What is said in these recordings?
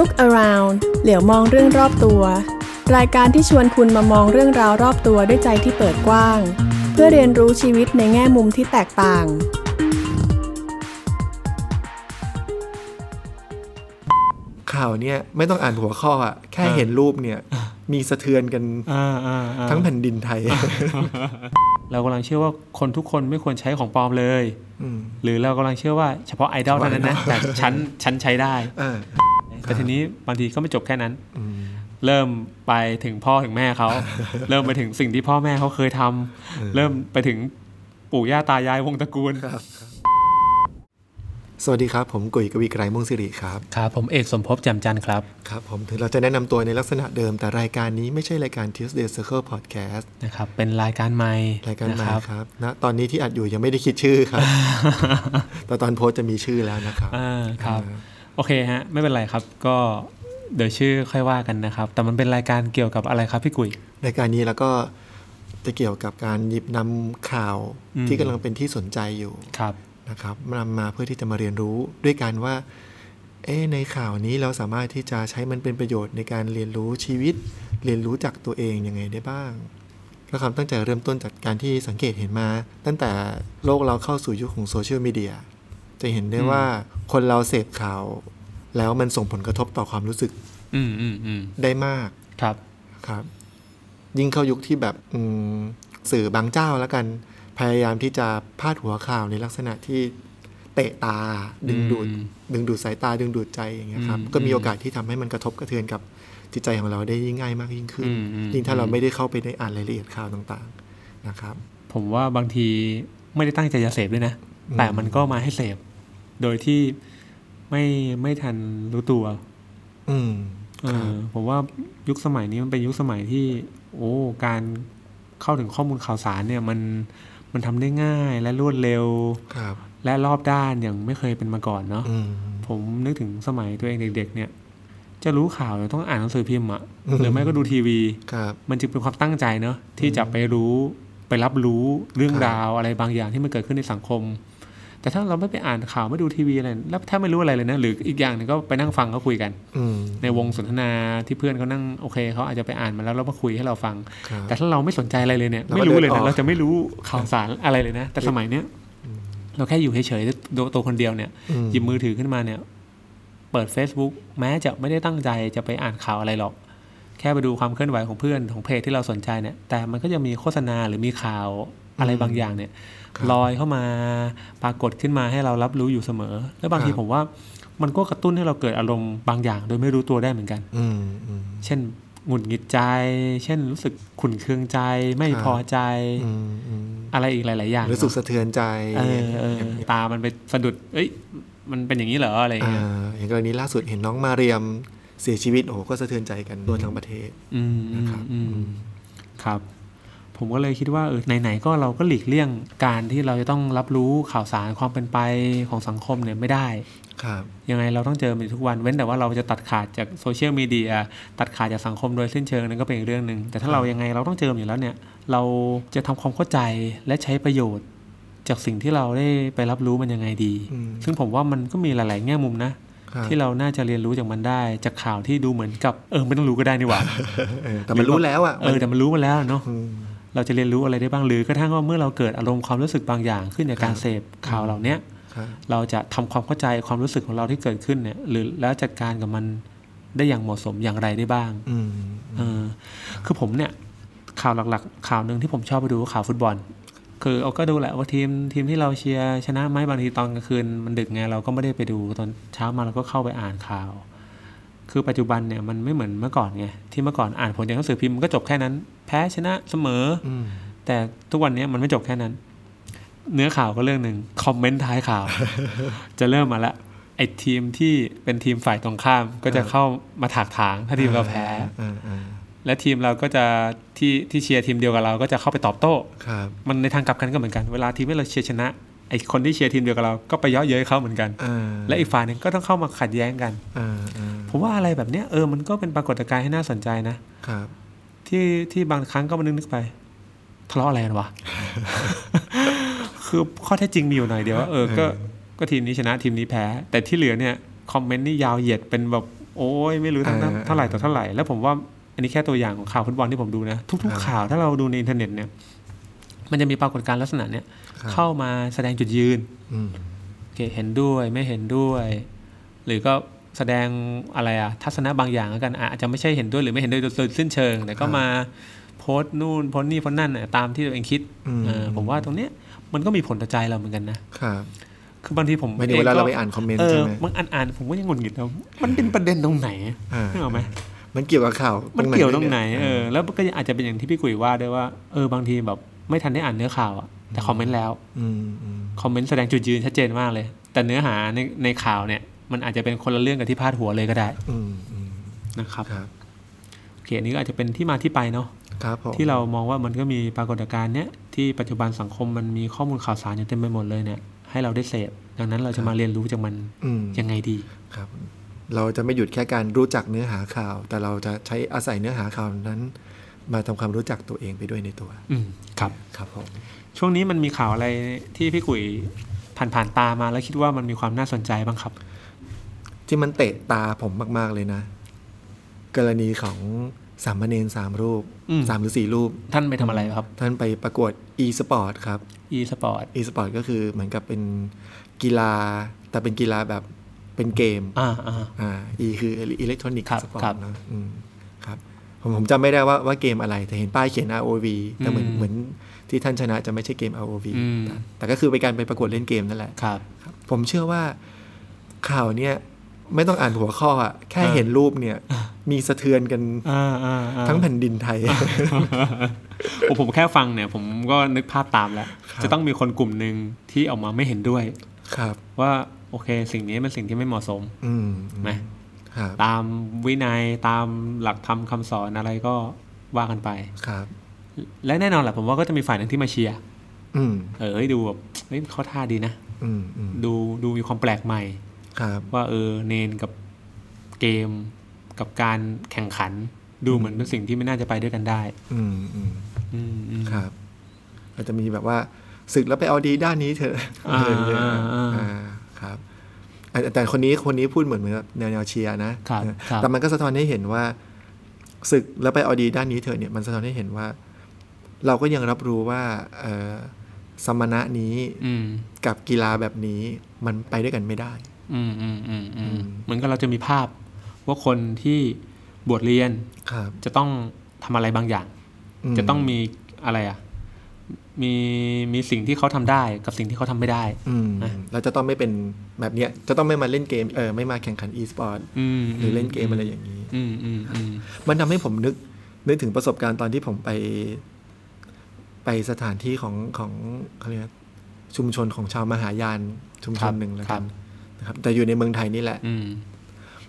Look around เหลียวมองเรื่องรอบตัว รายการที่ชวนคุณมามองเรื่องราวรอบตัวด้วยใจที่เปิดกว้าง เพื่อเรียนรู้ชีวิตในแง่มุมที่แตกต่าง ข่าวเนี่ยไม่ต้องอ่านหัวข้ออะแค่เห็นรูปเนี่ย มีสะเทือนกันอ่าอ่าอ่าทั้งแผ่นดินไทย เรากำลังเชื่อว่าคนทุกคนไม่ควรใช้ของปลอมเลยอืมหรือเรากำลังเชื่อว่าเฉพาะไอดอลเท่านั้นนะแต่ฉันฉันใช้ได้เออ แต่ทีนี้บางทีก็ไม่จบแค่นั้นอืมเริ่มไปถึงพ่อถึงแม่เขา เริ่มไปถึงสิ่งที่พ่อแม่เขาเคยทำเริ่มไปถึงปู่ย่าตายายวงตระกูลครับสวัสดีครับ ผมกุยกวีไกรม่วงสิริครับ ครับผมเอกสมภพแจ่มจันทร์ครับ ครับ ผมถึงเราจะแนะนำตัวในลักษณะเดิม แต่รายการนี้ไม่ใช่รายการ Tuesday Circle Podcast นะครับ เป็นรายการใหม่ รายการนะใหม่ครับครับณตอนนี้ที่อัดอยู่ยังไม่ได้คิดชื่อครับ แต่ตอนโพสต์จะมีชื่อแล้วนะครับอ่าครับอ่า โอเคฮะ ไม่เป็นไรครับ ก็เดี๋ยวชื่อค่อยว่ากันนะครับ แต่มันเป็นรายการเกี่ยวกับอะไรครับพี่กุยรายการนี้แล้วก็จะเกี่ยวกับการหยิบนำข่าวอืมที่กำลังเป็นที่สนใจอยู่ครับนะครับนำมาเพื่อที่จะมาเรียนรู้ด้วยกันว่า เอ๊ะในข่าวนี้เราสามารถที่จะใช้มันเป็นประโยชน์ในการเรียนรู้ชีวิต เรียนรู้จากตัวเองยังไงได้บ้างก็ความตั้งใจเริ่มต้นจากการที่สังเกตเห็นมา ตั้งแต่โลกเราเข้าสู่ยุคของโซเชียลมีเดีย จะเห็นได้ว่าคนเราเสพข่าว แล้วมันส่งผลกระทบต่อความรู้สึกอืมอืมอืมได้มากครับครับ ยิ่งเข้ายุคที่แบบอืมสื่อบางเจ้าแล้วกัน พยายามที่จะพาดหัวข่าวในลักษณะที่เตะตา ดึงดูดอืมดึงดูดสายตาดึงดูดใจอย่างเงี้ยครับอืมก็มีโอกาสที่ทำให้มันกระทบกระเทือนกับจิตใจของเราได้ยิ่งง่ายมากยิ่งขึ้นอืมอืมยิ่งถ้าเราอืมไม่ได้เข้าไปในอ่านรายละเอียดข่าวต่างๆนะครับ ผมว่าบางทีไม่ได้ตั้งใจจะเสพด้วยนะอืมแต่มันก็มาให้เสพ โดยที่ไม่ไม่ทันรู้ตัว อืมเออผมว่ายุคสมัยนี้มันเป็นยุคสมัยที่ โอ้การเข้าถึงข้อมูลข่าวสารเนี่ยมันมันทำได้ง่ายและรวดเร็วครับ และรอบด้านอย่างไม่เคยเป็นมาก่อนเนาะอืมผมนึกถึงสมัยตัวเองเด็ก ๆ เนี่ย จะรู้ข่าวเนี่ยต้องอ่านหนังสือพิมพ์อะอืมหรือไม่ก็ดูทีวีครับมันจึงเป็นความตั้งใจเนาะที่จะไปรู้ไปรับรู้เรื่องครับราวอะไรบางอย่างที่มันเกิดขึ้นในสังคม แต่ถ้าเราไม่ไปอ่านข่าวไม่ดูทีวีอะไรแล้วถ้าไม่รู้อะไรเลยนะหรืออีกอย่างหนึงก็ไปนั่งฟังเขาคุยกันอืมในวงสนทนาที่เพื่อนเขานั่งโอเคเขาอาจจะไปอ่านมาแล้วแล้วมาคุยให้เราฟังครับแต่ถ้าเราไม่สนใจอะไรเลยเนี่ยเราก็ไม่รู้เลยเดินอนะอกเราจะไม่รู้ข่าวสารอะไรเลยนะ แต่สมัยเนี้ยเราแค่อยู่เฉยๆตัวตัวคนเดียวเนี่ยอืมหยิบมือถือขึ้นมาเนี่ยเปิด Facebook แม้จะไม่ได้ตั้งใจจะไปอ่านข่าวอะไรหรอก แค่ไปดูความเคลื่อนไหวของเพื่อนของเพจที่เราสนใจเนี่ย แต่มันก็จะมีโฆษณาหรือมีข่าวอะไรบางอย่างเนี่ยครับ ลอยเข้ามาปรากฏขึ้นมาให้เรารับรู้อยู่เสมอ แล้วบางทีครับผมว่ามันก็กระตุ้นให้เราเกิดอารมณ์บางอย่าง โดยไม่รู้ตัวได้เหมือนกันอืมอืมเช่นหงุดหงิดใจ เช่นรู้สึกขุ่นเคืองใจ ไม่ครับพอใจอืมอืมอะไรอีกหลาย ๆ อย่างรู้สึกเนอะสะเทือนใจเออเออตามันไปสะดุด เอ้ย มันเป็นอย่างนี้เหรออะไรอย่างอ่าเงี้ยอย่างกรณีล่าสุดเห็นน้องมาเรียมเสียชีวิตโอ้โหก็สะเทือนใจกันทั่วทั้งประเทศอืมอืมนะครับอืมครับ ผมก็เลยคิดว่าเออไหนๆก็เราก็หลีกเลี่ยงการที่เราจะต้องรับรู้ข่าวสารความเป็นไปของสังคมเนี่ยไม่ได้ครับยังไงเราต้องเจอมันอยู่ทุกวันเว้นแต่ว่าเราจะตัดขาดจากโซเชียลมีเดียตัดขาดจากสังคมโดยสิ้นเชิงนั่นก็เป็นอีกเรื่องหนึ่งแต่ถ้าเรายังไงเราต้องเจอมันอยู่แล้วเนี่ย เราจะทำความเข้าใจและใช้ประโยชน์ จากสิ่งที่เราได้ไปรับรู้มันยังไงดีอืมซึ่งผมว่ามันก็มีหลาย ๆ แง่มุมนะครับที่เราน่าจะเรียนรู้จากมันได้ จากข่าวที่ดูเหมือนกับเออไม่ต้องรู้ก็ได้นี่หว่าเออแต่มันรู้แล้วอะเออแต่มันรู้มาแล้วเนาะอืม เราจะเรียนรู้อะไรได้บ้างหรือกระทั่งว่าเมื่อเราเกิดอารมณ์ความรู้สึกบางอย่างขึ้นจากการครับเสพข่าวเหล่าเนี้ยครับเราจะทำความเข้าใจความรู้สึกของเราที่เกิดขึ้นเนี่ย หรือแล้วจัดการกับมันได้อย่างเหมาะสมอย่างไรได้บ้างอืมเออคือผมเนี่ย ข่าวหลักๆ ข่าวหนึ่งที่ผมชอบไปดูก็ข่าวฟุตบอล คือเอาก็ดูแหละว่าทีมทีมที่เราเชียร์ชนะไหมบางทีตอนกลางคืนมันดึกไงเราก็ไม่ได้ไปดูตอนเช้ามาเราก็เข้าไปอ่านข่าว คือปัจจุบันเนี่ยมันไม่เหมือนเมื่อก่อนไงที่เมื่อก่อนอ่านผลจากหนังสือพิมพ์มันก็จบแค่นั้น แพ้ชนะเสมออืมแต่ทุกวันนี้มันไม่จบแค่นั้น เนื้อข่าวก็เรื่องหนึ่งคอมเมนต์ท้ายข่าว จะเริ่มมาละไอ้ทีมที่เป็นทีมฝ่ายตรงข้ามก็จะเข้ามาถากถางถ้าทีมเราแพ้อ่าอ่าและทีมเราก็จะที่ที่เชียร์ทีมเดียวกับเราก็จะเข้าไปตอบโต้ครับมันในทางกลับกันก็เหมือนกัน เวลาทีมที่เราเชียร์ชนะ ไอ้คนที่เชียร์ทีมเดียวกับเราก็ไปเย่อเย้ยเขาเหมือนกันอ่าและอีกฝ่ายหนึ่งก็ต้องเข้ามาขัดแย้งกันอ่าอ่าผมว่าอะไรแบบเนี้ยเออมันก็เป็นปรากฏการณ์ให้น่าสนใจนะครับ ที่ที่บางครั้งก็มานึกนึกไปทะเลาะอะไรกันวะคือข้อเท็จจริงมีอยู่หน่อยเดียวว่าเออก็ก็ทีมนี้ชนะทีมนี้แพ้ แต่ที่เหลือเนี่ย comment นี่ยาวเหยียดเป็นแบบโอ้ยไม่รู้ทั้งอ่าเท่าไหร่ต่อเท่าไหร่แล้วผมว่าอันนี้แค่ตัวอย่างของข่าวฟุตบอลที่ผมดูนะ ทุกอ่าๆข่าวถ้าเราดูในอินเทอร์เน็ตเนี่ย มันจะมีปรากฏการณ์ลักษณะเนี้ยครับเข้ามาแสดงจุดยืนอืมโอเคเห็นด้วยไม่เห็นด้วย หรือก็แสดงอะไรอะทัศนะบางอย่างแล้วกันอะอาจจะไม่ใช่เห็นด้วยหรือไม่เห็นด้วยโดยสิ้นเชิง แต่ก็มาโพสต์นู่นโพสต์นี่โพสต์นั่นน่ะตามที่ตัวเองคิดอืมเออผมว่าตรงเนี้ยมันก็มีผลต่อใจเราเหมือนกันนะครับคือบางทีผมไม่ถึงเวลาเราไปอ่านคอมเมนต์เอใช่อไหมบางอันอ่านผมก็ยังหงุดหงิดแล้วมันเป็นประเด็นตรงไหนอ่านึกออกไหมมันเกี่ยวกับข่าว มันเกี่ยวตรงไหนยเออแล้วก็อาจจะเป็นอย่างที่พี่กุยว่าด้วยว่าเออบางทีแบบ ไม่ทันได้อ่านเนื้อข่าวอะแต่คอมเมนต์แล้วอืมอืมคอมเมนต์แสดงจุดยืนชัดเจนมากเลย แต่เนื้อหาในในข่าวเนี่ย มันอาจจะเป็นคนละเรื่องกับที่พาดหัวเลยก็ได้อืมอืมนะครับครับโอเคอันนี้ก็อาจจะเป็นที่มาที่ไปเนาะครับผมที่เรามองว่ามันก็มีปรากฏการณ์เนี้ยที่ปัจจุบันสังคมมันมีข้อมูลข่าวสารอยู่เต็มไปหมดเลยเนี่ย ให้เราได้เสพดังนั้นเราจะมาเรียนรู้จากมันอืมยังไงดีครับ เราจะไม่หยุดแค่การรู้จักเนื้อหาข่าว แต่เราจะใช้อาศัยเนื้อหาข่าวนั้น มาทำความรู้จักตัวเองไปด้วยในตัวอืมครับครับผมช่วงนี้มันมีข่าวอะไรที่พี่กุยผ่านผ่านๆตามาแล้วคิดว่ามันมีความน่าสนใจบ้างครับ ที่มันเตะตาผมมาก ๆเลยนะ กรณีของสามเณรสามรูปอืมสามหรือสี่รูป ท่านไปทำอะไรครับ ท่านไปประกวด e-sport ครับ e sport e-sport ก็คือเหมือนกับเป็นกีฬา แต่เป็นกีฬาแบบเป็นเกม อ่าอ่าอ่า e คืออิเล็กทรอนิกส์ครับสปอร์ครัตบนะอืมครับ ผมผมจำไม่ได้ว่าว่าเกมอะไร แต่เห็นป้ายเขียน ROV แต่เหมือนอืมเหมือนที่ท่านชนะจะไม่ใช่เกม ROV อืมแต่แต่ก็คือเป็นการไปประกวดเล่นเกมนั่นแหละครับครับผมเชื่อว่าข่าวเนี่ยไม่ต้องอ่านหัวข้ออะแค่เห็นรูปเนี่ย มีสะเทือนกันอ่าอ่าอ่าทั้งแผ่นดินไทยผมผมแค่ฟังเนี่ย ผมก็นึกภาพตามแล้วครับจะต้องมีคนกลุ่มหนึ่งที่ออกมาไม่เห็นด้วย ครับ ว่าโอเค สิ่งนี้เป็นสิ่งที่ไม่เหมาะสม อืมไหมครับ ตามวินัยตามหลักธรรมคำสอนอะไรก็ว่ากันไปครับ และแน่นอนแหละผมว่าก็จะมีฝ่ายหนึ่งที่มาเชียร์อืมเออเฮ้ยดูแบบเฮ้ยเขาท่าดีนะอืมอืมดูดูมีความแปลกใหม่ครับว่าเออเนนกับเกมกับการแข่งขัน ดูเหมือนเป็นสิ่งที่ไม่น่าจะไปด้วยกันได้ อืมอืมอืมอืมครับอาจจะมีแบบว่าศึกแล้วไปเอาดีด้านนี้เถอะอ่าอะไรอย่างเงี้ยอ่าอ่าอ่าครับ แต่แต่คนนี้คนนี้พูดเหมือนเหมือนกับแนวแนวเชียร์นะครับครับแต่มันก็สะท้อนให้เห็นว่าศึกแล้วไปเอาดีด้านนี้เถอะเนี่ยมันสะท้อนให้เห็นว่า เราก็ยังรับรู้ว่าเอ่อสมณะนี้อืมกับกีฬาแบบนี้มันไปด้วยกันไม่ได้ อืมอืมอืมอือืมมเหมือนกับเราจะมีภาพ ว่าคนที่บวชเรียนครับจะต้องทำอะไรบางอย่างมจะต้องมีอะไรอะ มีมีสิ่งที่เขาทำได้กับสิ่งที่เขาทำไม่ได้อืมนะเราจะต้องไม่เป็นแบบเนี้ยจะต้องไม่มาเล่นเกมเออไม่มาแข่งขัน e-sport อืมหรือเล่นเกมอะไรอย่างนี้อืมอืมอืมมันทำให้ผมนึกนึกถึงประสบการณ์ตอนที่ผมไป ไปสถานที่ของของเขาเรียกชุมชนของชาวมหายานชุมชนหนึ่งแล้วกันนะครับ แต่อยู่ในเมืองไทยนี่แหละอืม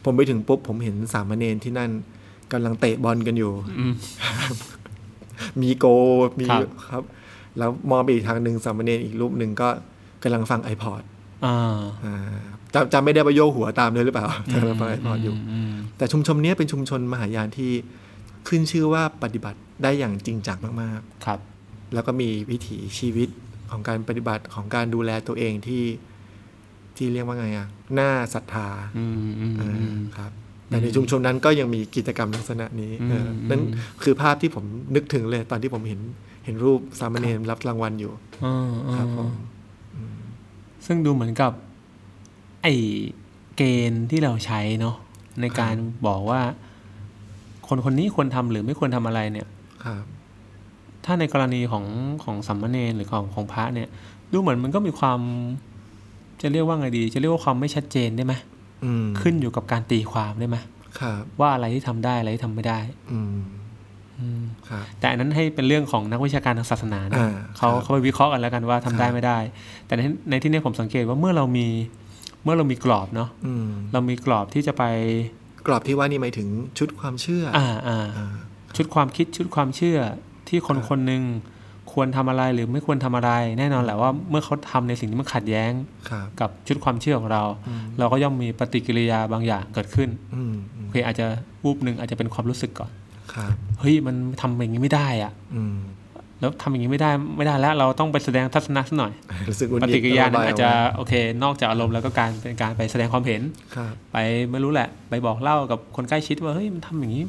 ผมไปถึงปุ๊บผมเห็นสามเณรที่นั่นกำลังเตะบอลกันอยู่อืมมีโกมีครับครับ แล้วมองไปอีกทางหนึ่งสามเณรอีกรูปหนึ่งก็กำลังฟัง iPod อ่าอ่าจำจำไม่ได้ว่าโยกหัวตามเลยหรือเปล่าแต่กำลังฟัง iPod อยู่มแต่ชุมชนเนี้ยเป็นชุมชนมหายานที่ขึ้นชื่อว่าปฏิบัติได้อย่างจริงจังมากครับๆแล้วก็มีวิถีชีวิตของการปฏิบัติของการดูแลตัวเองที่ที่เรียกว่าไงอะน่าศรัทธาอืมอืมเออือมครับแต่ในชุมชนนั้นก็ยังมีกิจกรรมลักษณะนี้อืมเอออืมนั่นคือภาพที่ผมนึกถึงเลยตอนที่ผมเห็นเห็นรูปสามเณรรับรางวัลอยู่อ่าอ่าครับผมซึ่งดูเหมือนกับ ไอ้เกณฑ์ที่เราใช้เนาะในการบอกว่า คนคนนี้ควรทำหรือไม่ควรทำอะไรเนี่ยครับถ้าในกรณีของของสัมมเนรหรือของของพระเนี่ย ดูเหมือนมันก็มีความ จะเรียกว่าไงดี จะเรียกว่าความไม่ชัดเจนได้ไหมอืมขึ้นอยู่กับการตีความได้ไหมครับว่าอะไรที่ทำได้อะไรที่ทำไม่ได้ อืมอืมครับ แต่อันนั้นให้เป็นเรื่องของนักวิชาการทางศาสนานะอ่าเขาครับเขาไปวิเคราะห์กันแล้วกันว่าทำได้ครับไม่ได้ แต่ในในที่นี้ผมสังเกตว่าเมื่อเรามีเมื่อเรามีกรอบเนาะอืมเรามีกรอบที่จะไป กรอบที่ว่านี่หมายถึงชุดความเชื่อออ่าอ่าอ่าชุดความคิดชุดความเชื่อที่คนครับคนหนึ่งควรทำอะไรหรือไม่ควรทำอะไร แน่นอนแหละว่าเมื่อเขาทำในสิ่งที่มันขัดแย้งครับกับชุดความเชื่อของเราอืมเราก็ย่อมมีปฏิกิริยาบางอย่างเกิดขึ้นอืมอืมโอเคอาจจะวูบหนึ่งอาจจะเป็นความรู้สึกก่อนครับ เฮ้ยมันทำอย่างนี้ไม่ได้อะอืมแล้วทำอย่างนี้ไม่ได้ไม่ได้แล้ว เราต้องไปแสดงทัศนะสักหน่อยรู้สึกหงุดปหงิดฏิกิริยานั้นระบอาจจะโอเค นอกจากอารมณ์แล้วก็การเป็นการไปแสดงความเห็นครับไปไม่รู้แหละ ไปบอกเล่ากับคนใกล้ชิดว่าเฮ้ยมันทำอย่างนี้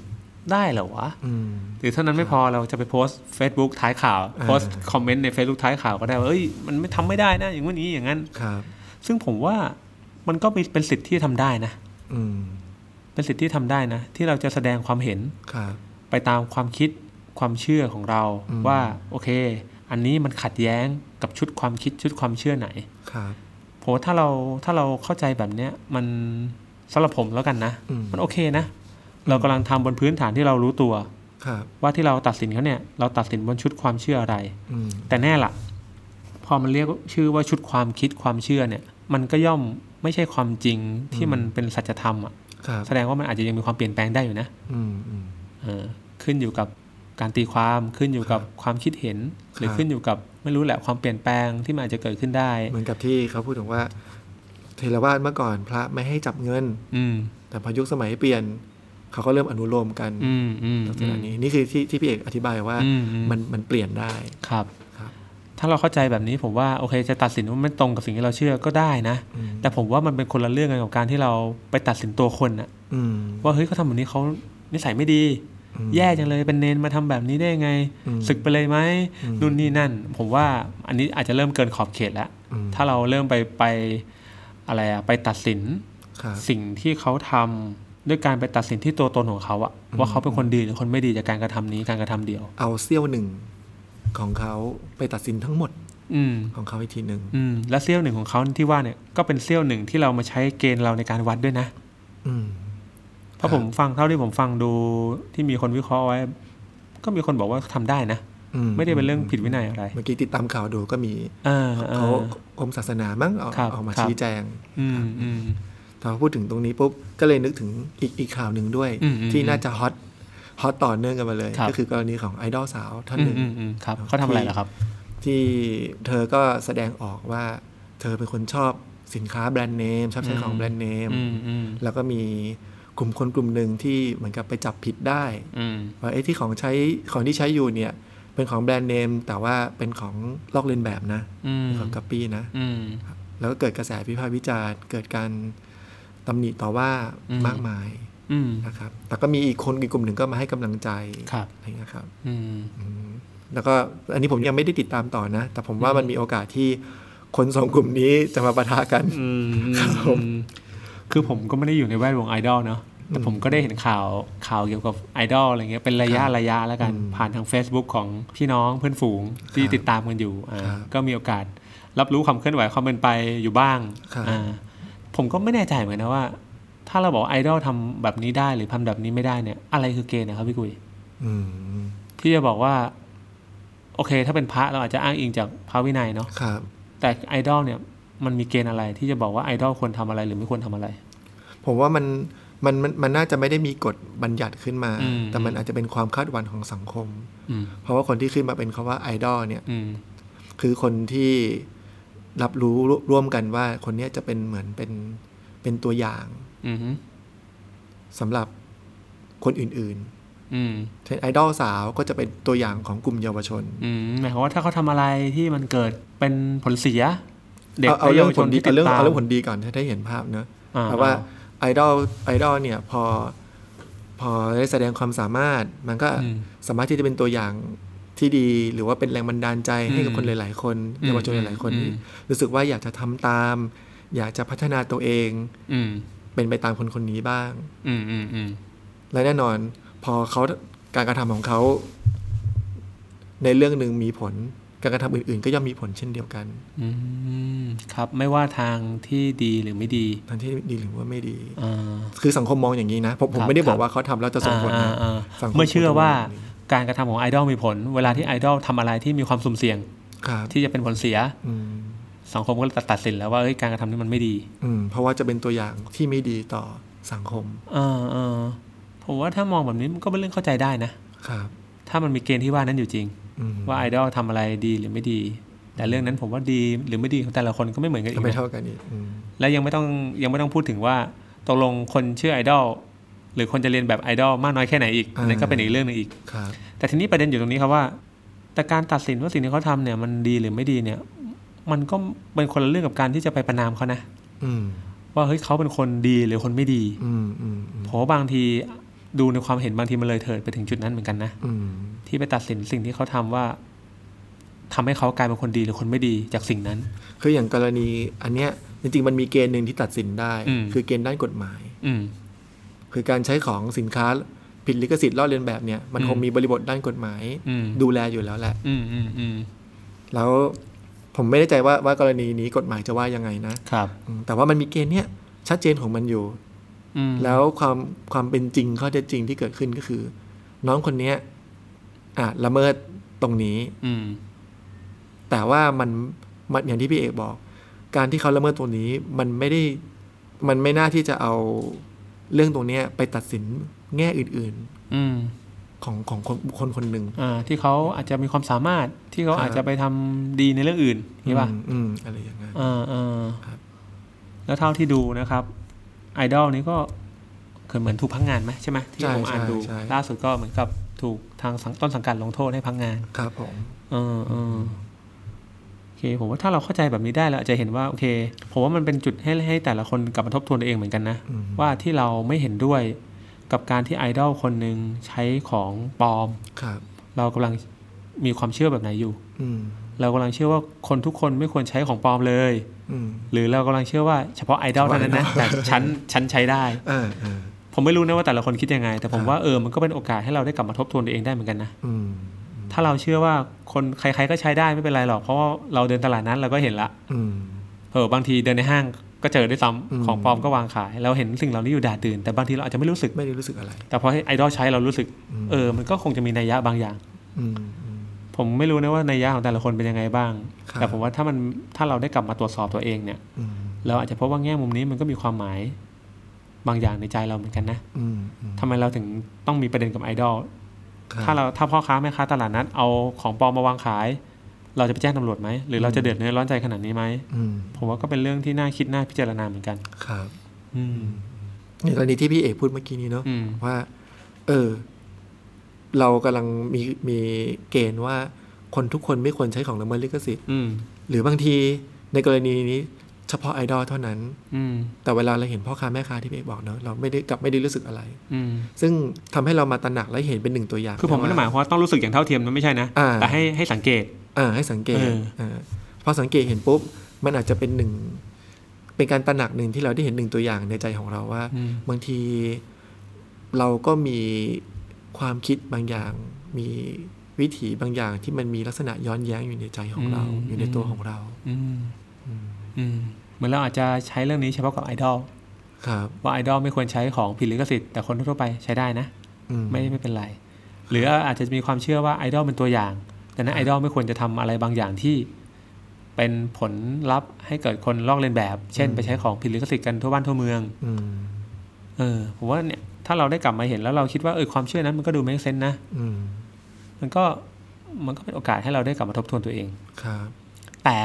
ได้เหรอวะอืมหรือเท่านั้นไม่พอเราจะไปโพสต์ Facebook ท้ายข่าวอ่าโพสต์คอมเมนต์ใน Facebook ท้ายข่าวก็ได้ว่าเอ้ยมันไม่ทำไม่ได้นะอย่างนี้อย่างนั้นครับ ซึ่งผมว่ามันก็มีเป็นสิทธิ์ที่ทำได้นะ อืมเป็นสิทธิ์ที่ทำได้นะ ที่เราจะแสดงความเห็นครับ ไปตามความคิดความเชื่อของเราอืมว่าโอเค อันนี้มันขัดแย้งกับชุดความคิดชุดความเชื่อไหนครับโหถ้าเราถ้าเราเข้าใจแบบเนี้ยมันสำหรับผมแล้วกันนะอืมมันโอเคนะ เรากำลังทำบนพื้นฐานที่เรารู้ตัวครับว่าที่เราตัดสินเขาเนี่ยเราตัดสินบนชุดความเชื่ออะไรอืมแต่แน่ละพอมันเรียกชื่อว่าชุดความคิดความเชื่อเนี่ย มันก็ย่อมไม่ใช่ความจริงที่มันเป็นสัจธรรมอะครับแสดงว่ามันอาจจะยังมีความเปลี่ยนแปลงได้อยู่นะอืมอืมเออ ขึ้นอยู่กับการตีความขึ้นอยู่กับความคิดเห็น หรือครับขึ้นอยู่กับไม่รู้แหละความเปลี่ยนแปลงที่มันอาจจะเกิดขึ้นได้ เหมือนกับที่เขาพูดถึงว่าเทรวาสเมื่อก่อนพระไม่ให้จับเงิน อืมแต่พอยุคสมัยเปลี่ยนเขาก็เริ่มอนุโลมกันอืมอืมลักษณะนี้นี่คือที่ที่พี่เอกอธิบายว่าอืมอืมมันมันเปลี่ยนได้ครับครับถ้าเราเข้าใจแบบนี้ผมว่าโอเคจะตัดสินว่าไม่ตรงกับสิ่งที่เราเชื่อก็ได้นะอืมแต่ผมว่ามันเป็นคนละเรื่องกันกับการที่เราไปตัดสินตัวคนอะอืมว่าเฮ้ยเขาทำแบบนี้เขา นิสัยไม่ดีอืมแย่จังเลยเป็นเนนมาทำแบบนี้ได้ยังไงอืมศึกไปเลยไหมอืมนู่นนี่นั่น ผมว่าอันนี้อาจจะเริ่มเกินขอบเขตแล้วอืมถ้าเราเริ่มไปไปอะไรอะไปตัดสินครับสิ่งที่เขาทำด้วยการไปตัดสินที่ตัวตนของเขาอะว่าเขาเป็นคนดีหรือคนไม่ดีจากการกระทำนี้การกระทำเดียว เอาเซี่ยวหนึ่งของเขาไปตัดสินทั้งหมด อืมของเขาอีกทีหนึ่งอืมและเซี่ยวหนึ่งของเขาที่ว่าเนี่ยก็เป็นเซี่ยวหนึ่งที่เรามาใช้เกณฑ์เราในการวัดด้วยนะ อืม เพราะครับผมฟังเท่าที่ผมฟังดูที่มีคนวิเคราะห์ไว้ ก็มีคนบอกว่าทำได้นะอืไม่ได้เป็นเรื่องผิดวินัยอะไร เมื่อกี้ติดตามข่าวดูก็มีเออเอเขาอกรมศาสนามั้งเอาครับออกมาครับชี้แจงอืมอืมพอพูดถึงตรงนี้ปุ๊บก็เลยนึกถึงอีกอีกข่าวหนึ่งด้วยอืมอืมที่น่าจะ hot hot ต่อเนื่องกันมาเลยครับก็คือกรณีของไอดอลสาวท่านหนึ่งอืมอืมอืมครับเขาทำอะไรล่ะครับ ที่เธอก็แสดงออกว่า เธอเป็นคนชอบสินค้า brand name ชอบใช้ของ brand name อืมอืมแล้วก็มี กลุ่มคนกลุ่มหนึ่งที่เหมือนกับไปจับผิดได้อืมว่าไอ้ที่ของใช้ของที่ใช้อยู่เนี่ย เป็นของ brand name แต่ว่าเป็นของลอกเลียนแบบนะอืมเป็นของกัปปี้นะอืมแล้วก็เกิดกระแสวิพากษ์วิจารณ์ เกิดการตำหนิต่อว่าอืมมากมายอืมนะครับ แต่ก็มีอีกคนอีกกลุ่มหนึ่งก็มาให้กำลังใจครับอะไรเงี้ยครับอืมอืมแล้วก็อันนี้ผมยังไม่ได้ติดตามต่อนะ แต่ผมว่ามันมีโอกาสที่คนสองกลุ่มนี้จะมาปะทะกันอืมครับผม คือผมก็ไม่ได้อยู่ในแวดวงไอดอลเนาะแต่ผมก็ได้เห็นข่าวข่าวเกี่ยวกับไอดอลอะไรเงี้ยเป็นระยะครับระยะแล้วกันอืมผ่านทาง Facebook ของพี่น้องเพื่อนฝูงที่ครับติดตามกันอยู่อ่าครับก็มีโอกาสรับรู้ความเคลื่อนไหวความเป็นไปอยู่บ้างครับอ่าผมก็ไม่แน่ใจเหมือนกันนะว่า ถ้าเราบอกไอดอลทำแบบนี้ได้หรือทำแบบนี้ไม่ได้เนี่ย อะไรคือเกณฑ์นะครับพี่กุยอืมที่จะบอกว่า โอเค ถ้าเป็นพระเราอาจจะอ้างอิงจากพระวินัยเนาะครับแต่ไอดอลเนี่ย มันมีเกณฑ์อะไรที่จะบอกว่าไอดอลควรทำอะไรหรือไม่ควรทำอะไร ผมว่ามันมันมันมันน่าจะไม่ได้มีกฎบัญญัติขึ้นมาอืมแต่มันอาจจะเป็นความคาดหวังของสังคมอืมเพราะว่าคนที่ขึ้นมาเป็นคาว่าไอดอลเนี่ยอืมคือคนที่รับรู้ร่วมกันว่าคนเนี้ยจะเป็นเหมือนเป็นเป็นตัวอย่างอืมฮึสำหรับคนอื่นอืมๆเช่นไอดอลสาวก็จะเป็นตัวอย่างของกลุ่มเยาวชนอืมหมายความว่าถ้าเขาทำอะไรที่มันเกิดเป็นผลเสีย เด็กเอาเอาและเรื่เยาองวชผนลดีที่ติเอาดเรื่องตามเอาเรื่องผลดีก่อนถ้าได้เห็นภาพเนอะอ่เพราะว่าไอดอลไอดอลเนี่ยพอพอได้แสดงความสามารถ มันก็อืมสามารถที่จะเป็นตัวอย่างที่ดีหรือว่าเป็นแรงบันดาลใจให้กับอืมคนหลาย ๆ คนอืมเยาวชนหลาย ๆ คนอืมที่รู้สึกว่าอยากจะทำตาม อยากจะพัฒนาตัวเองอืมเป็นไปตามคนคนนี้บ้าง อืมอืมอืมและแน่นอน พอเขาการกระทำของเขา ในเรื่องหนึ่งมีผล การกระทำอื่น ๆ ก็ย่อมมีผลเช่นเดียวกันอืมครับไม่ว่าทางที่ดีหรือไม่ดีทั้งที่ดีหรือว่าไม่ดีอ่าคือสังคมมองอย่างนี้นะผมผมครับไม่ได้บอคกรับว่าเขาทำแล้วจะส่งผลนะอ่าอ่าสังคมเมื่อเชื่อว่าคนจะมองอย่างนี้การกระทำของไอดอลมีผล เวลาที่ไอดอลทำอะไรที่มีความสุ่มเสี่ยงครับที่จะเป็นผลเสียอืมสังคมก็เลยตัดสินแล้วว่าเอ้ยการกระทำนี้มันไม่ดี อืมเพราะว่าจะเป็นตัวอย่างที่ไม่ดีต่อสังคมเออเออผมว่าถ้ามองแบบนี้มันก็เป็นเรื่องเข้าใจได้นะครับ ถ้ามันมีเกณฑ์ที่ว่านั้นอยู่จริงอืม ว่าไอดอลทำอะไรดีหรือไม่ดี แต่เรื่องนั้นผมว่าดีหรือไม่ดีของแต่ละคนก็ไม่เหมือนกันอีก็กไม่นะเท่ากันอีกอืมและยังไม่ต้องยังไม่ต้องพูดถึงว่าตกลงคนเชื่อไอดอลหรือคนจะเรียนแบบไอดอลมากน้อยแค่ไหนอีกอันนั้นก็เป็นอีกเรื่องหนึงอีกครับแต่ทีนี้ประเด็นอยู่ตรงนี้ครับว่าแต่แต่การตัดสินว่าสิ่งที่เขาทำเนี่ย มันดีหรือไม่ดีเนี่ย มันก็เป็นคนละเรื่องกับการที่จะไปประนามเขานะอืมว่าเฮ้ยเขาเป็นคนดีหรือคนไม่ดีอืมอืมอืมเพราะว่าบางที ดูในความเห็นบางทีมันเลยเถิดไปถึงจุดนั้นเหมือนกันนะอืมที่ไปตัดสินสิ่งที่เขาทำว่าทำให้เขากลายเป็นคนดีหรือคนไม่ดีจากสิ่งนั้น คืออย่างกรณี อันเนี้ย จริงๆมันมีเกณฑ์หนึ่งที่ตัดสินได้อืมคือเกณฑ์ด้านกฎหมาย อืมคือการใช้ของสินค้าผิดลิขสิทธิ์ลอกเลียนแบบเนี่ยมันอืมคงมีบริบทด้านกฎหมายอืมดูแลอยู่แล้วแหละอืมอืมอืมแล้วผมไม่แน่ใจว่าว่ากรณีนี้กฎหมายจะว่ายังไงนะครับอืมแต่ว่ามันมีเกณฑ์เนี้ยชัดเจนของมันอยู่อืม แล้วความความเป็นจริงข้อเท็จจริงที่เกิดขึ้นก็คือ น้องคนเนี้ย อะละเมิดตรงนี้ อืมแต่ว่ามันมันอย่างที่พี่เอกบอก การที่เขาละเมิดตรงนี้ มันไม่ได้ มันไม่น่าที่จะเอาเรื่องตรงเนี้ย ไปตัดสินแง่อื่นอืมๆของของคนบุคคลคนหนึ่งอ่าที่เขาอาจจะมีความสามารถที่เขาครับอาจจะไปทำดีในเรื่องอื่นนี่ป่ะอืมอืมอะไรอย่างนั้นอ่าอ่าครับแล้วเท่าที่ดูนะครับ ไอดอลนี้ก็เคยเหมือนถูกพักงานไหมใช่ไหมที่ผมอ่านดูล่าสุดก็เหมือนกับถูกทางสังต้นสังกัดลงโทษให้พักงาน ครับผมเออเออโอเคผมว่าถ้าเราเข้าใจแบบนี้ได้เราอาจจะเห็นว่าโอเค ผมว่ามันเป็นจุดให้ให้แต่ละคนกลับมาทบทวนตัวเองเหมือนกันนะอืมว่าที่เราไม่เห็นด้วยกับการที่ไอดอลคนหนึ่งใช้ของปลอม ครับ เรากำลังมีความเชื่อแบบไหนอยู่ อืม เรากำลังเชื่อว่าคนทุกคนไม่ควรใช้ของปลอมเลยอืมหรือเรากำลังเชื่อว่าเฉพาะไอดอลเท่านั้นนะแต่ฉันฉันใช้ได้เออเออผมไม่รู้นะว่าแต่ละคนคิดยังไง แต่ผมครับว่าเออมันก็เป็นโอกาสให้เราได้กลับมาทบทวนตัวเองได้เหมือนกันนะอืมถ้าเราเชื่อว่าคนใครๆก็ใช้ได้ไม่เป็นไรหรอก เพราะว่าเราเดินตลาดนั้นเราก็เห็นละอืมเออบางทีเดินในห้างก็เจอด้วยซ้ำอืมของปลอมก็วางขาย เราเห็นสิ่งเหล่านี้อยู่ด่าตื่น แต่บางทีเราอาจจะไม่รู้สึกไม่ได้รู้สึกอะไร แต่พอให้ไอดอลใช้เรารู้สึกมเออ มันก็คงจะมีนัยยะบางอย่างอืมอืม ผมไม่รู้นะว่านัยยะของแต่ละคนเป็นยังไงบ้างครับแต่ผมว่าถ้ามันถ้าเราได้กลับมาตรวจสอบตัวเองเนี่ยอืมเราอาจจะพบว่าแง่มุมนี้มันก็มีความหมายบางอย่างในใจเราเหมือนกันนะอืมอืมทำไมเราถึงต้องมีประเด็นกับไอดอลคบถ้าเราถ้าพ่อค้าแม่ค้าตลาดนัดเอาของปลอมมาวางขาย เราจะไปแจ้งตำรวจไหมหรือเราจะเดือดเนื้อร้อนใจขนาดนี้ไหมอืมผมว่าก็เป็นเรื่องที่น่าคิดน่าพิจารณาเหมือนกัน ครับ อืมในกรณีที่พี่เอกพูดเมื่อกี้นี้เนาะอืมว่า เออ เรากำลังมีมีเกณฑ์ว่าคนทุกคนไม่ควรใช้ของละเมิดลิขสิทธิ์อืมหรือบางทีในกรณีนี้เฉพาะไอดอลเท่านั้นอืมแต่เวลาเราเห็นพ่อค้าแม่ค้าที่พี่เอกบอกเนาะเราไม่ได้กลับไม่ได้รู้สึกอะไรอืมซึ่งทำให้เรามาตระหนักและเห็นเป็นหนึ่งตัวอย่าง คือผมไม่ได้หมายความว่าต้องรู้สึกอย่างเท่าเทียมนะไม่ใช่นะอ่าแต่ให้ให้สังเกตอ่าให้สังเกตเออเออพอสังเกตเห็นปุ๊บ มันอาจจะเป็นหนึ่ง เป็นการตระหนักหนึ่งที่เราได้เห็นหนึ่งตัวอย่างในใจของเราว่าอืมบางทีเราก็มี ความคิดบางอย่างมีวิถีบางอย่างที่มันมีลักษณะย้อนแย้งอยู่ในใจของเรา อยู่ในตัวของเราอืมอืมเหมือนเราอาจจะใช้เรื่องนี้เฉพาะกับไอดอลครับว่าไอดอลไม่ควรใช้ของผิดลิขสิทธิ์แต่คนทั่วไปใช้ได้นะอืมไม่ไม่เป็นไร หรืออาจจะมีความเชื่อว่าไอดอลเป็นตัวอย่าง แต่นั้นไอดอลไม่ควรจะทำอะไรบางอย่างที่ เป็นผลลัพธ์ให้เกิดคนลอกเลียนแบบ เช่น ไปใช้ของผิดลิขสิทธิ์กันทั่วบ้านทั่วเมืองอืมเออผมว่าเนี่ย ถ้าเราได้กลับมาเห็นแล้วเราคิดว่าเออความเชื่อนั้นมันก็ดูไม่เซนนะอืมมันก็มันก็เป็นโอกาสให้เราได้กลับมาทบทวนตัวเองครับ แต่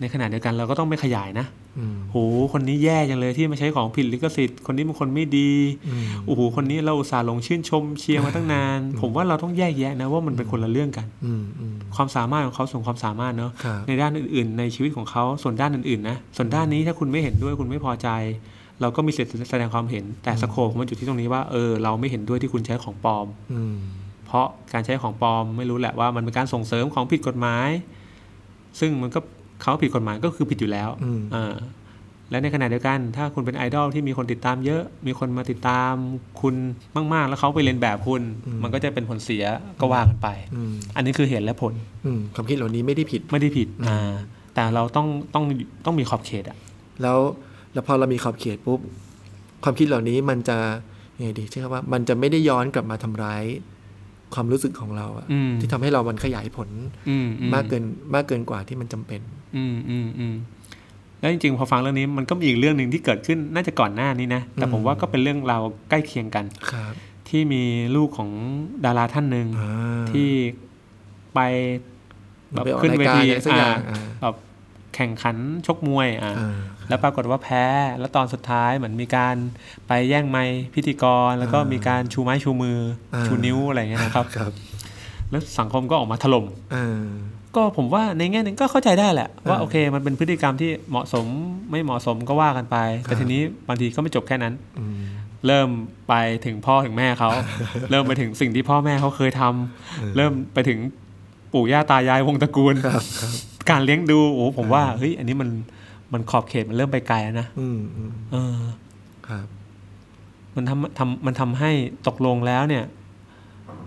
ในขณะเดียวกันเราก็ต้องไม่ขยายนะอืมโหคนนี้แย่จังเลยที่มาใช้ของผิดลิขสิทธิ์คนนี้เป็นคนไม่ดีอืมโอ้โหคนนี้เราอุตส่าห์ลงชื่นชมเชียร์มาตั้งนาน ผมว่าเราต้องแยกแยะนะว่ามันเป็นคนละเรื่องกันอืมอืมความสามารถของเขาส่วนความสามารถเนอะครับในด้านอื่น ๆ ในชีวิตของเขาส่วนด้านอื่นๆนะส่วนด้านนี้ถ้าคุณไม่เห็นด้วยคุณไม่พอใจ เราก็มีสิทธิ์แสดงความเห็น แต่สโคปมันอยู่ที่ตรงนี้ว่าเออเราไม่เห็นด้วยที่คุณใช้ของปลอมอืมเพราะการใช้ของปลอมไม่รู้แหละว่ามันเป็นการส่งเสริมของผิดกฎหมาย ซึ่งมันก็เขาผิดกฎหมายก็คือผิดอยู่แล้วอืมอ่าและในขณะเดียวกัน ถ้าคุณเป็นไอดอลที่มีคนติดตามเยอะ มีคนมาติดตามคุณมาก ๆ แล้วเขาไปเรียนแบบคุณ มันก็จะเป็นผลเสียก็ว่ากันไปอืมอันนี้คือเหตุและผลอืมความคิดเหล่านี้ไม่ได้ผิดไม่ได้ผิดอ่าแต่เราต้องต้องต้องมีขอบเขตอะแล้ว แล้วพอเรามีขอบเขตปุ๊บ ความคิดเหล่านี้มันจะยังไงดีใช่ครับว่า มันจะไม่ได้ย้อนกลับมาทำร้ายความรู้สึกของเราอะอืมที่ทำให้เรามันขยายผลอืมอืมากเกินมากเกินกว่าที่มันจำเป็น อืมอืมอืมแล้วจริงๆพอฟังเรื่องนี้มันก็มีอีกเรื่องหนึ่งที่เกิดขึ้นน่าจะก่อนหน้านี้นะ แต่ผมว่าก็เป็นเรื่องราวใกล้เคียงกันครับ ที่มีลูกของดาราท่านหนึ่งอ่าที่ไปแบบไปออกขึ้นเวรายการทีอะไรสักอย่างอ่าอ่าแบบแข่งขันชกมวยอ่าอ่า แล้วปรากฏว่าแพ้ แล้วตอนสุดท้ายเหมือนมีการไปแย่งไม้พิธีกร แล้วก็อ่ามีมีการชูไม้ชูมืออาชูนิ้วอะไรอย่างเงี้ยนะครับครับ แล้วสังคมก็ออกมาถล่มเออก็ผมว่าในแง่หนึงก็เข้าใจได้แหละว่าอ่าโอเคมันเป็นพฤติกรรมที่เหมาะสมไม่เหมาะสมก็ว่ากันไป แต่ครับทีนี้บางทีก็ไม่จบแค่นั้นอืมเริ่มไปถึงพ่อถึงแม่เขา เริ่มไปถึงสิ่งที่พ่อแม่เขาเคยทำเริ่มไปถึงปู่ย่าตายายวงตระกูลครับครับการเลี้ยงดูโอ้ผมว่าเฮ้ยอันนี้มัน มันขอบเขตมันเริ่มไปไกลแล้วนะอืมอืมเออครับ มันทำทำมันทำให้ตกลงแล้วเนี่ย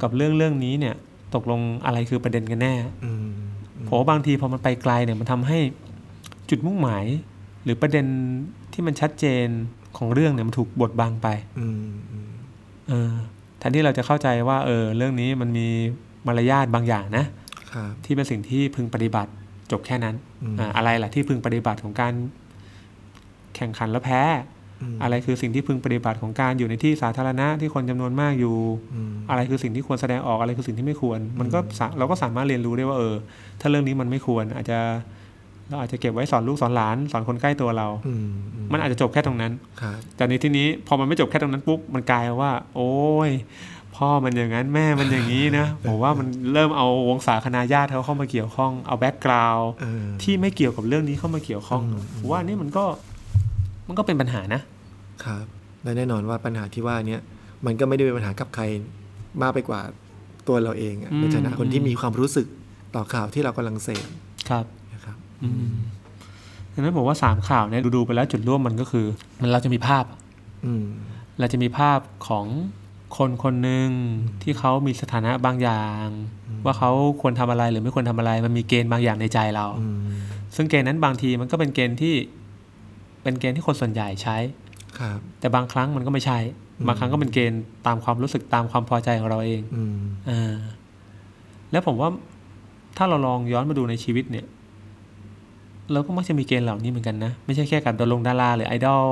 กับเรื่องเรื่องนี้เนี่ย ตกลงอะไรคือประเด็นกันแน่อืมผมว่าบางทีพอมันไปไกลเนี่ย มันทำให้จุดมุ่งหมาย หรือประเด็นที่มันชัดเจนของเรื่องเนี่ยมันถูกบดบังไป อืมอืมเออแทนที่เราจะเข้าใจว่า เออ เรื่องนี้มันมีมารยาทบางอย่างนะครับที่เป็นสิ่งที่พึงปฏิบัติ จบแค่นั้นอืมอ่าอะไรล่ะที่พึงปฏิบัติของการแข่งขันแล้วแพ้มอะไรคือสิ่งที่พึงปฏิบัติของการอยู่ในที่สาธารณะที่คนจำนวนมากอยู่อืมอะไรคือสิ่งที่ควรแสดงออกอะไรคือสิ่งที่ไม่ควร มันก็สาเราก็สามารถเรียนรู้ได้ว่าเออ ถ้าเรื่องนี้มันไม่ควร อาจจะเราอาจจะเก็บไว้สอนลูกสอนหลานสอนคนใกล้ตัวเราอืมอืมันอาจจะจบแค่ตรงนั้นครับแต่ในที่นี้พอมันไม่จบแค่ตรงนั้นปุ๊บมันกลายว่า โอ้ย พ่อมันอย่างนั้นแม่มันอย่างนี้นะผมว่ามันเริ่มเอาวงศาคณาญาติเขาเข้ามาเกี่ยวข้องเอาแบ็กกราวด์เออที่ไม่เกี่ยวกับเรื่องนี้เข้ามาเกี่ยวข้องอืมผมว่านี่มันก็มันก็เป็นปัญหานะครับและแน่นอนว่าปัญหาที่ว่าเนี้ยมันก็ไม่ได้เป็นปัญหากับใครมากไปกว่าตัวเราเองอะอืมในฐานะคนที่อืมมีความรู้สึกต่อข่าวที่เรากำลังเสพครับนะครับอืมดังนั้นผมว่าสามข่าวเนี่ยดูๆไปแล้วจุดร่วมมันก็คือ มันเราจะมีภาพ อืมเราจะมีภาพของ คนคนหนึ่งที่เขามีสถานะบางอย่าง ว่าเขาควรทำอะไรหรือไม่ควรทำอะไร มันมีเกณฑ์บางอย่างในใจเราอืมซึ่งเกณฑ์นั้นบางทีมันก็เป็นเกณฑ์ที่เป็นเกณฑ์ที่คนส่วนใหญ่ใช้ครับ แต่บางครั้งมันก็ไม่ใช่ บางครั้งก็เป็นเกณฑ์ตามความรู้สึกตามความพอใจของเราเองอืมอ่าแล้วผมว่าถ้าเราลองย้อนมาดูในชีวิตเนี่ยเราก็มักจะมีเกณฑ์เหล่านี้เหมือนกันนะ ไม่ใช่แค่กับดารงดาราหรือไอดอล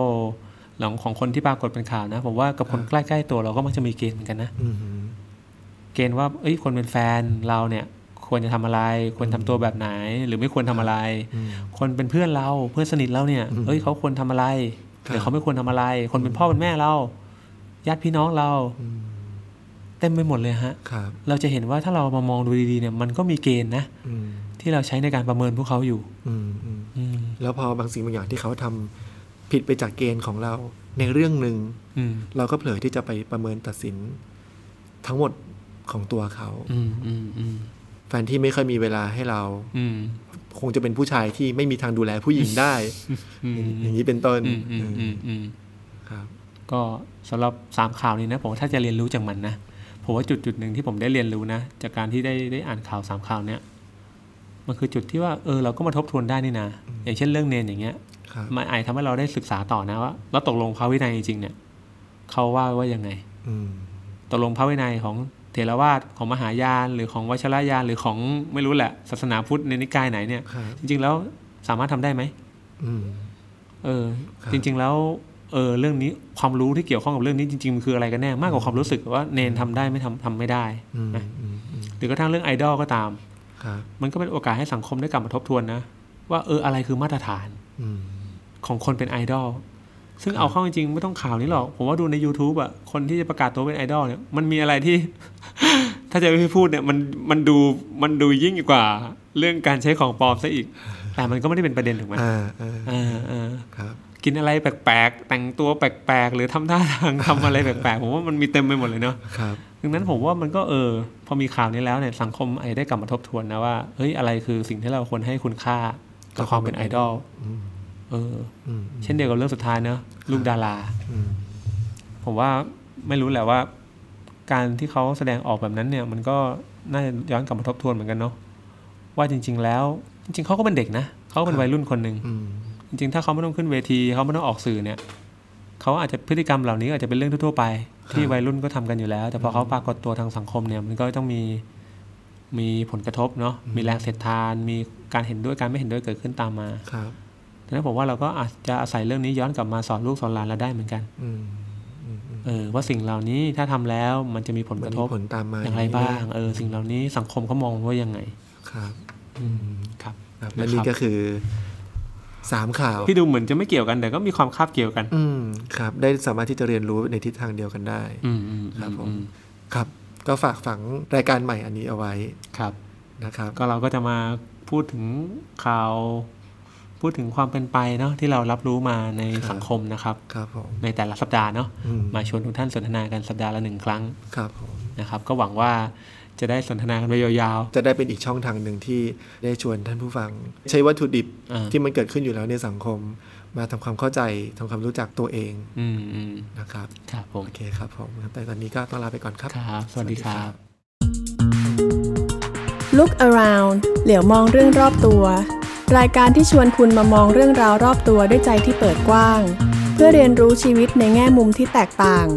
หลังของคนที่ปรากฏเป็นข่าวนะ ผมว่ากับคนใกล้ๆตัวเราก็มักจะมีเกณฑ์เหมือนกันนะอืมเกณฑ์ว่าเอ้ยคนเป็นแฟนเราเนี่ย ควรจะทำอะไร ควรทำตัวแบบไหน หรือไม่ควรทำอะไรอืมคนเป็นเพื่อนเราเพื่อนสนิทเราเนี่ยอืมเอ้ยเขาควรทำอะไรครับหรือเขาไม่ควรทำอะไร คนเป็นพ่อเป็นแม่เราญาติพี่น้องเราอืมเต็มไปหมดเลยฮะครับเราจะเห็นว่าถ้าเรามามองดูดีๆเนี่ย มันก็มีเกณฑ์นะอืมที่เราใช้ในการประเมินพวกเขาอยู่ อืมอืมอืมแล้วพอบางสิ่งบางอย่างที่เขาทำ ผิดไปจากเกณฑ์ของเราในเรื่องหนึ่งอืมเราก็เผลอที่จะไปประเมินตัดสิน ทั้งหมดของตัวเขาอืมอืมอืมแฟนที่ไม่ค่อยมีเวลาให้เราอืมคงจะเป็นผู้ชายที่ไม่มีทางดูแลผู้หญิงได้อืมอย่างนี้เป็นต้นอืมอืมอืมอืมครับ ก็สำหรับสามข่าวนี้นะผมว่าถ้าจะเรียนรู้จากมันนะผมว่าจุดจุดหนึ่งที่ผมได้เรียนรู้นะจากการที่ได้ได้อ่านข่าวสามข่าวเนี้ยมันคือจุดที่ว่าเออเราก็มาทบทวนได้นี่นะอย่างเช่นเรื่องเนนอย่างเงี้ยครับ มันอาจทำให้เราได้ศึกษาต่อนะว่าแล้วตกลงพระวินัยจริงๆเนี่ยเขาว่าว่ายังไง อืมตกลงพระวินัยของเถรวาทของมหายานหรือของวัชรยานหรือของไม่รู้แหละ ศาสนาพุทธในนิกายไหนเนี่ยครับจริง ๆ แล้วสามารถทำได้ไหมอืมเออครับจริง ๆ แล้ว เออเรื่องนี้ความรู้ที่เกี่ยวข้องกับเรื่องนี้จริงๆมันคืออะไรกันแน่มากกว่าความรู้สึกว่าเนนทำได้ไม่ทำทำไม่ได้อืมนะอืมอืมหรือกระทั่งเรื่องไอดอลก็ตามครับมันก็เป็นโอกาสให้สังคมได้กลับมาทบทวนนะว่าเอออะไรคือมาตรฐาน อืม ของคนเป็นไอดอลซึ่งเอาเข้าจริงๆไม่ต้องข่าวนี้หรอก ผมว่าดูใน YouTube อะคนที่จะประกาศตัวเป็นไอดอลเนี่ยมันมีอะไรที่ ถ้าจะไม่พูดเนี่ยมันมันดูมันดูยิ่งกว่า เรื่องการใช้ของปลอมซะอีก แต่มันก็ไม่ได้เป็นประเด็นถูกไหมอ่าอ่าเออเออครับกินอะไรแปลกๆ แต่งตัวแปลกๆ หรือทำท่าทางทำอะไรแปลกๆ ผมว่ามันมีเต็มไปหมดเลยเนาะครับดังนั้นผมว่ามันก็เออ พอมีข่าวนี้แล้วเนี่ยสังคมไอได้กลับมาทบทวนนะว่า เฮ้ยอะไรคือสิ่งที่เราควรให้คุณค่ากับความเป็นไอดอลอืม เอออืมเช่นเดียวกับเรื่องสุดท้ายเนอะลูกดาราอืมผมว่าไม่รู้แหละว่า การที่เขาแสดงออกแบบนั้นเนี่ย มันก็น่าจะย้อนกลับมาทบทวนเหมือนกันเนาะว่าจริง ๆ แล้ว จริง ๆเขาก็เป็นเด็กนะเขาก็เป็นวัยรุ่นคนหนึ่งอืมจริง ๆ ถ้าเขาไม่ต้องขึ้นเวทีเขาไม่ต้องออกสื่อเนี่ยเขาอาจจะพฤติกรรมเหล่านี้อาจจะเป็นเรื่องทั่วๆไป ที่วัยรุ่นก็ทำกันอยู่แล้ว แต่พอเขาปรากฏตัวทางสังคมเนี่ย มันก็ต้องมีมีผลกระทบเนาะมีแรงเสียดทาน มีการเห็นด้วยการไม่เห็นด้วยเกิดขึ้นตามมาครับดัง นั้นผมว่าเราก็อาจจะอาศัยเรื่องนี้ย้อนกลับมาสอนลูกสอนหลานเราได้เหมือนกันอืมอืมอืมเออว่าสิ่งเหล่านี้ถ้าทำแล้วมันจะมีผลมักนระทมีบผลตามมาอย่างไรบ้างเออสิ่งเหล่านี้สังคมเขามองว่ายังไง ครับอืมครับครับและนี่ก็คือสามข่าวพี่ดูเหมือนจะไม่เกี่ยวกันแต่ก็มีความคาบเกี่ยวกัน อืมครับ ได้สามารถที่จะเรียนรู้ในทิศทางเดียวกันได้ อืมอืมครับผมอืมครับ ก็ฝากฝังรายการใหม่อันนี้เอาไว้ครับนะครับ ก็เราก็จะมาพูดถึงข่าว พูดถึงความเป็นไปเนาะที่เรารับรู้มาในครับสังคมนะครับครับผมในแต่ละสัปดาห์เนาะอืมมาชวนทุกท่านสนทนากันสัปดาห์ละหนึ่งครั้งครับผมนะครับ ก็หวังว่าจะได้สนทนากันไปยาวจะได้เป็นอีกช่องทางหนึ่งที่ได้ชวนท่านผู้ฟัง ใช้วัตถุดิบอ่าที่มันเกิดขึ้นอยู่แล้วในสังคม มาทำความเข้าใจทำความรู้จักตัวเองๆอืมอืมนะครับครับผมโอเคครับผมแต่ตอนนี้ก็ต้องลาไปก่อนครับครับสวัสดีครับ Look around เหลียวมองเรื่องรอบตัว รายการที่ชวนคุณมามองเรื่องราวรอบตัวด้วยใจที่เปิดกว้าง เพื่อเรียนรู้ชีวิตในแง่มุมที่แตกต่าง